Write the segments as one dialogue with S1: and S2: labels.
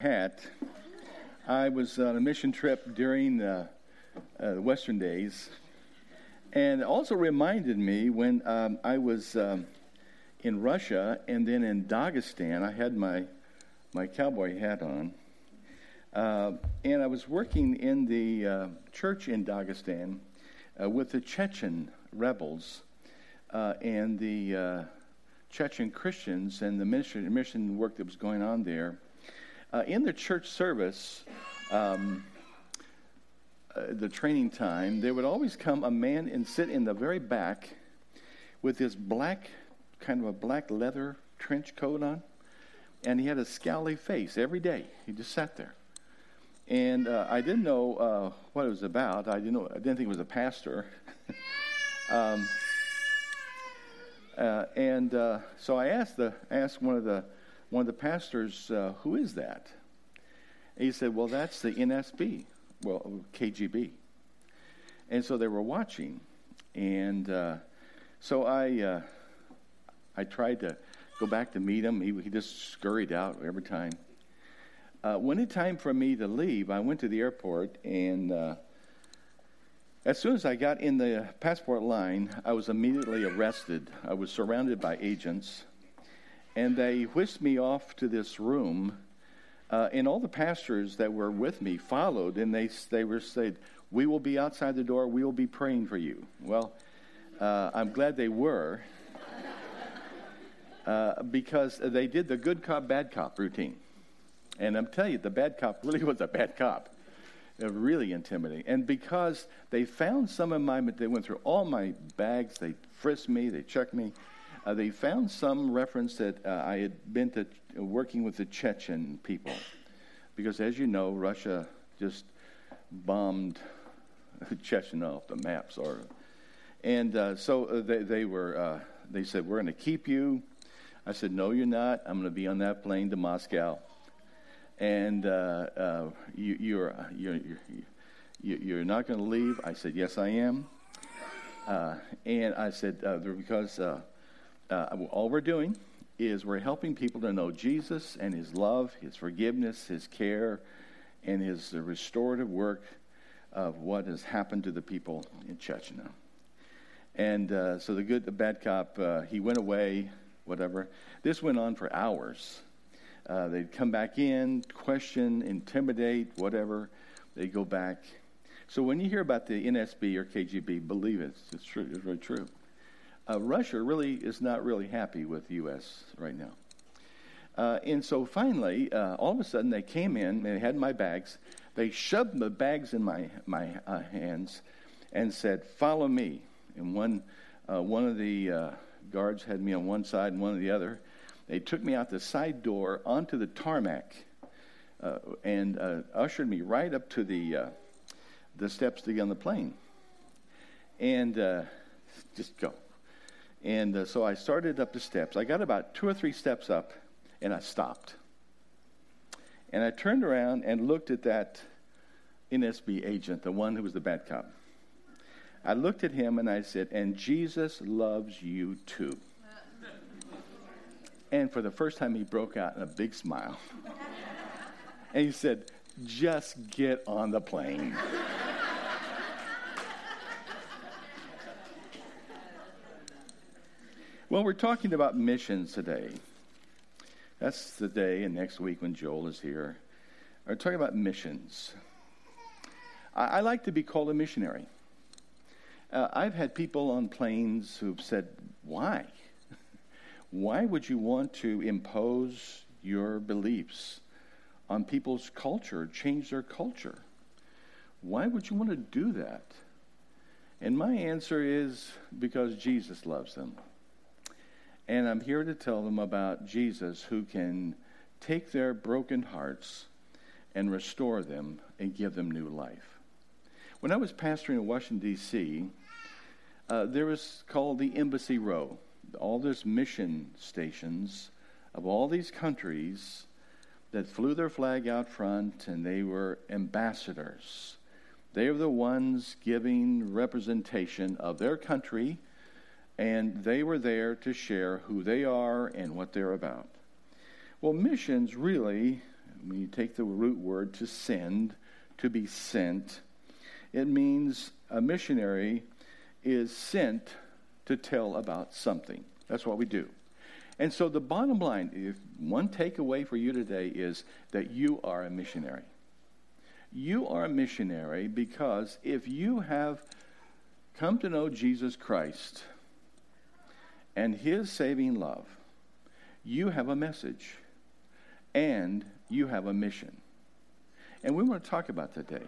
S1: hat. I was on a mission trip during uh, the Western days, and also reminded me when um, I was um, in Russia and then in Dagestan. I had my my cowboy hat on, uh, and I was working in the uh, church in Dagestan uh, with the Chechen rebels uh, and the Chechen Christians and the mission mission work that was going on there. Uh, in the church service, um, uh, the training time, there would always come a man and sit in the very back with his black, kind of a black leather trench coat on, and he had a scowly face every day. He just sat there. And uh, I didn't know uh, what it was about. I didn't know. I didn't think it was a pastor. um, uh, and uh, so I asked the asked one of the one of the pastors, uh, Who is that? And he said, Well, that's the FSB, well, KGB. And so they were watching. And uh, so I, uh, I tried to go back to meet him. He, he just scurried out every time. Uh, when it time for me to leave, I went to the airport, and uh, as soon as I got in the passport line, I was immediately arrested. I was surrounded by agents and they whisked me off to this room. Uh, and all the pastors that were with me followed, and they they were said, "We will be outside the door. We will be praying for you." Well, uh, I'm glad they were, uh, because they did the good cop bad cop routine, and I'm telling you, the bad cop really was a bad cop. Really intimidating, and because they found some of my, they went through all my bags. They frisked me. They checked me uh, they found some reference that uh, I had been to working with the Chechen people, because as you know, Russia just bombed Chechnya off the map, sort of. And uh, so uh, they, they were. Uh, they said, "We're going to keep you." I said, "No, you're not. I'm going to be on that plane to Moscow." And you, you're, you're, you're, you're not going to leave. I said, "Yes, I am." and I said, because uh, all we're doing is we're helping people to know Jesus and his love, his forgiveness, his care, and his restorative work of what has happened to the people in Chechnya. And uh, so the good, the bad cop, uh, he went away, whatever. This went on for hours. Uh, they'd come back in, question, intimidate, whatever. They'd go back. So when you hear about the FSB or KGB, believe it. It's true. It's very true uh, Russia really is not really happy with the U.S. right now. Uh, and so finally, uh, all of a sudden, they came in, they had my bags, they shoved the bags in my, my uh, hands and said, Follow me. And one, uh, one of the uh, guards had me on one side and one on the other. They took me out the side door onto the tarmac and ushered me right up to the, the steps to get on the plane. And just go. And uh, so I started up the steps. I got about two or three steps up, and I stopped. And I turned around and looked at that FSB agent, the one who was the bad cop. I looked at him and I said, And Jesus loves you too. and for the first time, he broke out in a big smile. and he said, Just get on the plane. Well, we're talking about missions today. That's the day, and next week when Joel is here, we're talking about missions. I, I like to be called a missionary. Uh, I've had people on planes who've said, Why? Why would you want to impose your beliefs on people's culture, change their culture? Why would you want to do that? And my answer is because Jesus loves them. And I'm here to tell them about Jesus who can take their broken hearts and restore them and give them new life. When I was pastoring in Washington, D.C., uh, there was called the Embassy Row. All these mission stations of all these countries that flew their flag out front, and they were ambassadors. They were the ones giving representation of their country and they were there to share who they are and what they're about. Well, missions really, when you take the root word to send, to be sent, it means a missionary is sent to tell about something. That's what we do. And so the bottom line, if one takeaway for you today is that you are a missionary. You are a missionary because if you have come to know Jesus Christ and his saving love, you have a message and you have a mission. And we want to talk about today.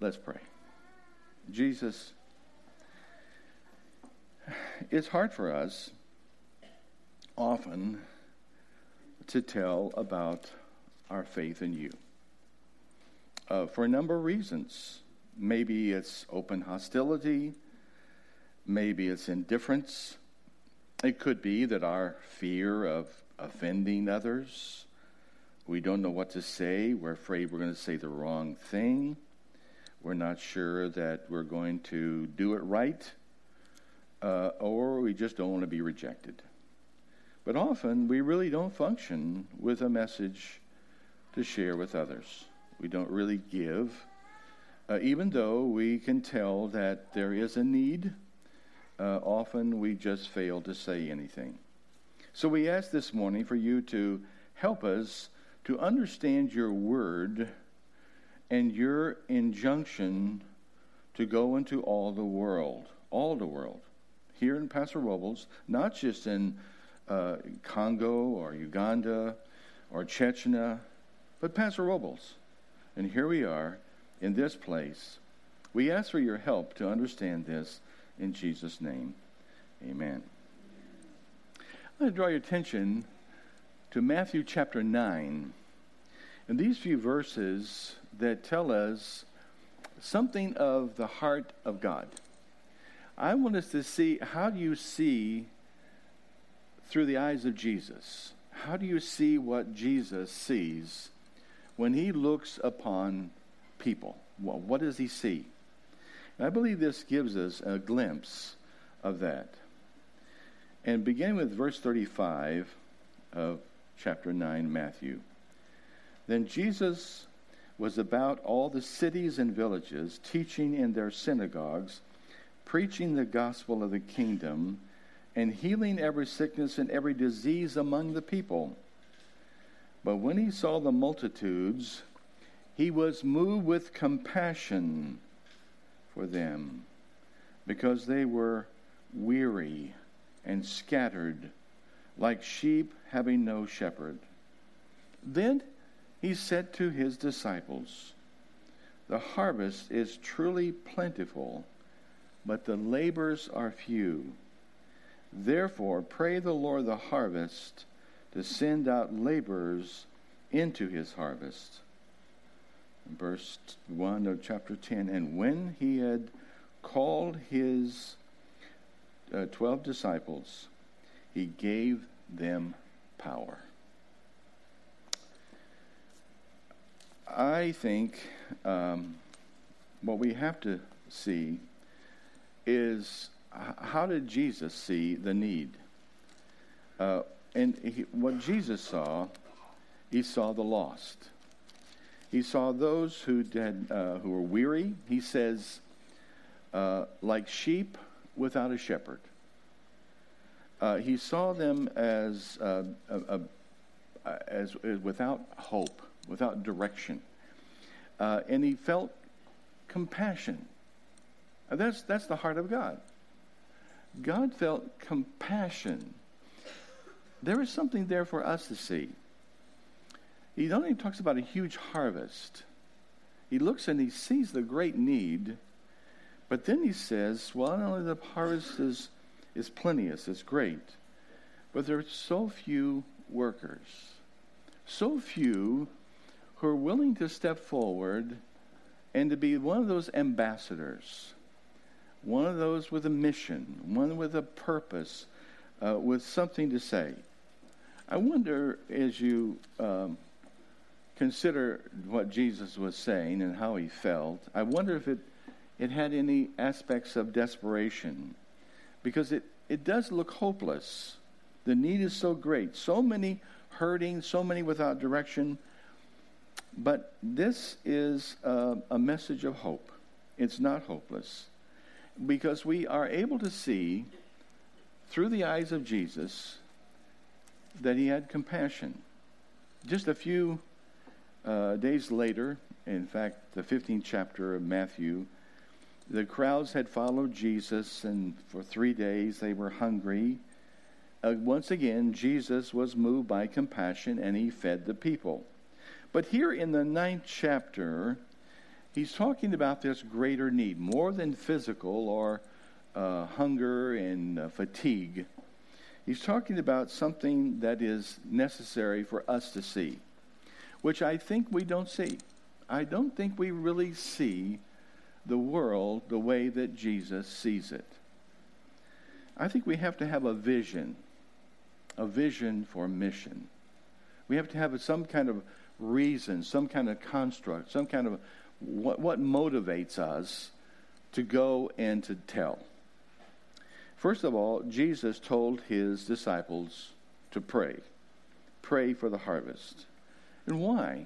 S1: Let's pray. Jesus, it's hard for us often to tell about our faith in you uh, for a number of reasons. Maybe it's open hostility, maybe it's indifference. It could be that our fear of offending others, we don't know what to say, we're afraid we're going to say the wrong thing, we're not sure that we're going to do it right, uh, or we just don't want to be rejected. But often we really don't function with a message to share with others. We don't really give, uh, even though we can tell that there is a need. Uh, often we just fail to say anything. So we ask this morning for you to help us to understand your word and your injunction to go into all the world, all the world, here in Paso Robles, not just in uh, Congo or Uganda or Chechnya, but Paso Robles. And here we are in this place. We ask for your help to understand this in Jesus' name. Amen. I'm going to draw your attention to Matthew chapter 9. And these few verses that tell us something of the heart of God. I want us to see how do you see through the eyes of Jesus? How do you see what Jesus sees when he looks upon people? Well, what does he see? And I believe this gives us a glimpse of that. And beginning with verse 35 of chapter 9, Matthew. Then Jesus was about all the cities and villages, teaching in their synagogues, preaching the gospel of the kingdom, and healing every sickness and every disease among the people. But when he saw the multitudes, he was moved with compassion for them because they were weary and scattered like sheep having no shepherd. Then he said to his disciples, The harvest is truly plentiful, but the labors are few. Therefore, pray the Lord the harvest to send out laborers into his harvest. Verse 1 of chapter 10 And when he had called his uh, 12 disciples, he gave them power. I think um, what we have to see is how did Jesus see the need? Uh, and he, what Jesus saw, he saw the lost. He saw those who had, uh, who were weary. He says, uh, like sheep without a shepherd. Uh, he saw them as, uh, a, a, as, as, without hope, without direction, uh, and he felt compassion. that's that's the heart of God. God felt compassion. There is something there for us to see. He not only talks about a huge harvest, he looks and he sees the great need, but then he says, well, not only the harvest is, is plenteous, it's great, but there are so few workers, so few who are willing to step forward and to be one of those ambassadors one of those with a mission, one with a purpose, uh, with something to say. I wonder as you um, consider what Jesus was saying and how he felt, I wonder if it, it had any aspects of desperation because it, it does look hopeless. The need is so great. So many hurting, so many without direction. But this is a, a message of hope. It's not hopeless because we are able to see through the eyes of Jesus that he had compassion. Just a few uh, days later, in fact, the 15th chapter of Matthew, the crowds had followed Jesus, and for three days they were hungry. Uh, once again, Jesus was moved by compassion and he fed the people. But here in the ninth chapter, he's talking about this greater need, more than physical or uh, hunger and uh, fatigue. He's talking about something that is necessary for us to see, which I think we don't see. I don't think we really see the world the way that Jesus sees it. I think we have to have a vision, a vision for mission. We have to have some kind of reason, some kind of construct, some kind of what, what motivates us to go and to tell. First of all, Jesus told his disciples to pray. Pray for the harvest. And why?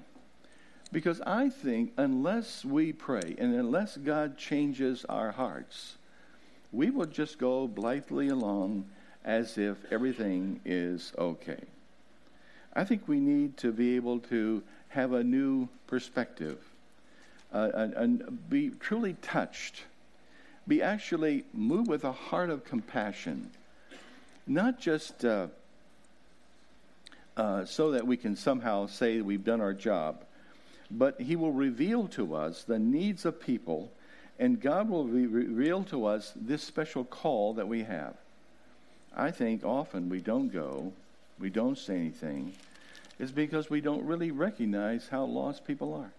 S1: Because I think unless we pray and unless God changes our hearts, we will just go blithely along as if everything is okay. I think we need to be able to have a new perspective uh, and, and be truly touched be actually moved with a heart of compassion, not just uh, uh, so that we can somehow say we've done our job, but He will reveal to us the needs of people, and God will re- reveal to us this special call that we have. I think often we don't go, we don't say anything, is because we don't really recognize how lost people are.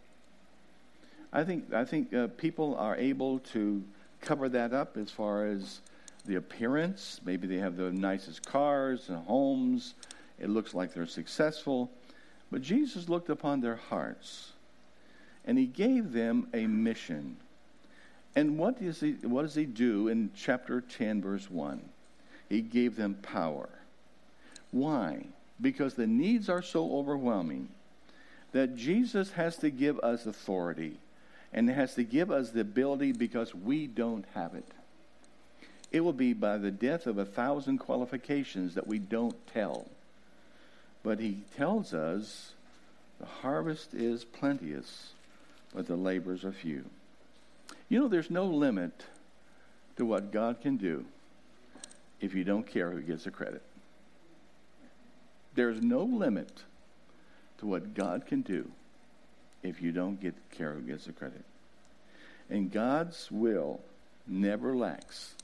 S1: I think I think uh, people are able to cover that up as far as the appearance. Maybe they have the nicest cars and homes. It looks like they're successful. But Jesus looked upon their hearts and he gave them a mission. And what does he, what does he do in chapter 10, verse 1? He gave them power. Why? Because the needs are so overwhelming that Jesus has to give us authority and has to give us the ability because we don't have it. It will be by the death of a thousand qualifications that we don't tell. But he tells us the harvest is plenteous, but the labors are few. You know, there's no limit to what God can do if you don't care who gets the credit. There's no limit to what God can do if you don't get care who gets the credit. And God's will never lacks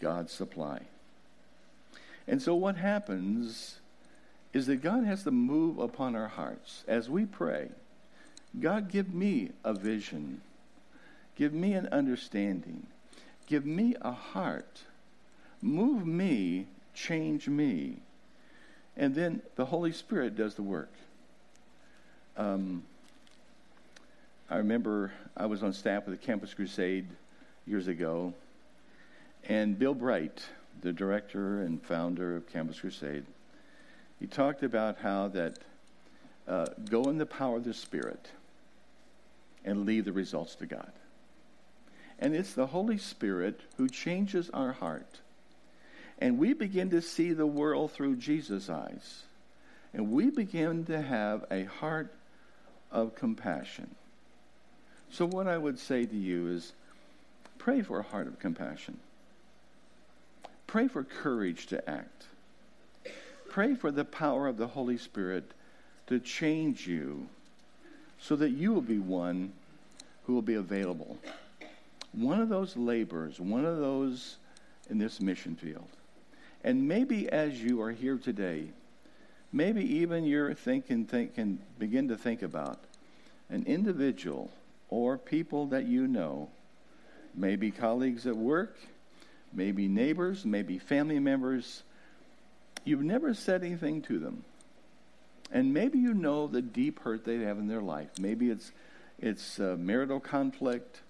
S1: God's supply. And so what happens is that God has to move upon our hearts as we pray. God, give me a vision. Give me an understanding. Give me a heart. Move me, change me. And then the Holy Spirit does the work. Um, I remember I was on staff with the Campus Crusade years ago, and Bill Bright, the director and founder of Campus Crusade, he talked about how that uh, go in the power of the Spirit and leave the results to God. And it's the Holy Spirit who changes our heart. And we begin to see the world through Jesus' eyes. And we begin to have a heart of compassion. So, what I would say to you is pray for a heart of compassion. Pray for courage to act. Pray for the power of the Holy Spirit to change you so that you will be one who will be available. One of those laborers, one of those in this mission field. And maybe as you are here today, maybe even you're thinking, thinking, begin to think about an individual or people that you know, maybe colleagues at work, maybe neighbors, maybe family members. You've never said anything to them. And maybe you know the deep hurt they have in their life. Maybe it's, it's uh, marital conflict,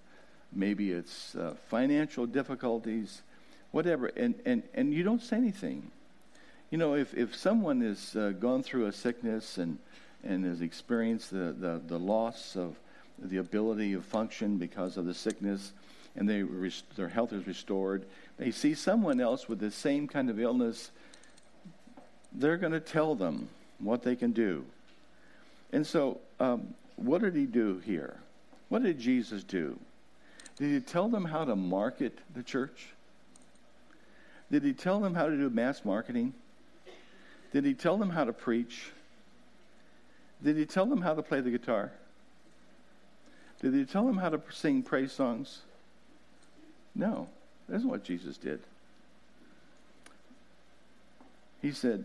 S1: maybe it's uh, financial difficulties, whatever. And, and, and you don't say anything. You know, if, if someone has uh, gone through a sickness and, and has experienced the, the, the loss of the ability of function because of the sickness, and they, their health is restored, they see someone else with the same kind of illness, they're going to tell them what they can do. And so, um, what did he do here? What did Jesus do? Did he tell them how to market the church? Did he tell them how to do mass marketing? Did he tell them how to preach? Did he tell them how to play the guitar? Did he tell them how to sing praise songs? No, that isn't what Jesus did. He said,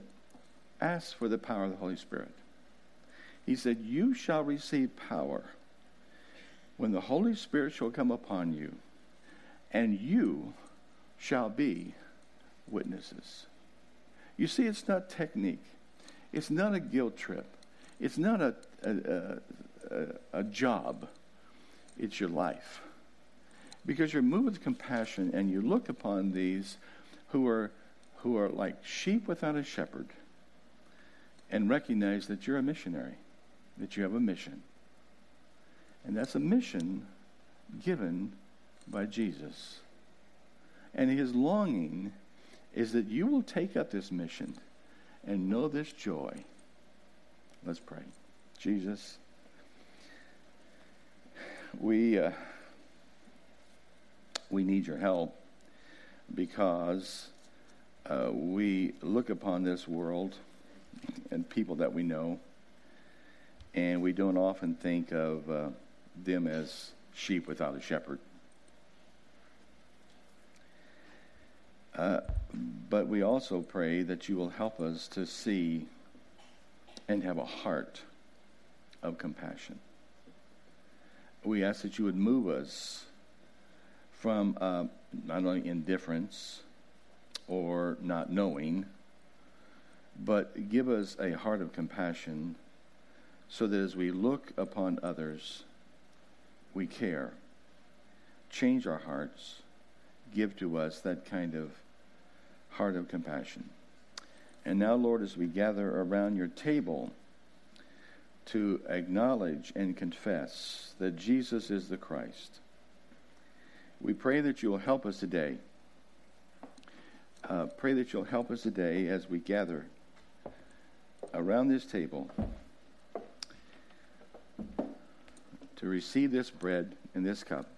S1: Ask for the power of the Holy Spirit. He said, You shall receive power when the Holy Spirit shall come upon you, and you shall be witnesses. You see, it's not technique. It's not a guilt trip. It's not a, a, a, a job. It's your life. Because you're moved with compassion and you look upon these who are, who are like sheep without a shepherd and recognize that you're a missionary, that you have a mission. And that's a mission given by Jesus. And his longing is that you will take up this mission and know this joy. Let's pray. Jesus, we, uh, we need your help because uh, we look upon this world and people that we know, and we don't often think of uh, them as sheep without a shepherd. Uh, but we also pray that you will help us to see and have a heart of compassion. We ask that you would move us from uh, not only indifference or not knowing, but give us a heart of compassion so that as we look upon others, we care. Change our hearts, give to us that kind of heart of compassion. And now, Lord, as we gather around your table to acknowledge and confess that Jesus is the Christ, we pray that you will help us today. Uh, pray that you'll help us today as we gather around this table to receive this bread and this cup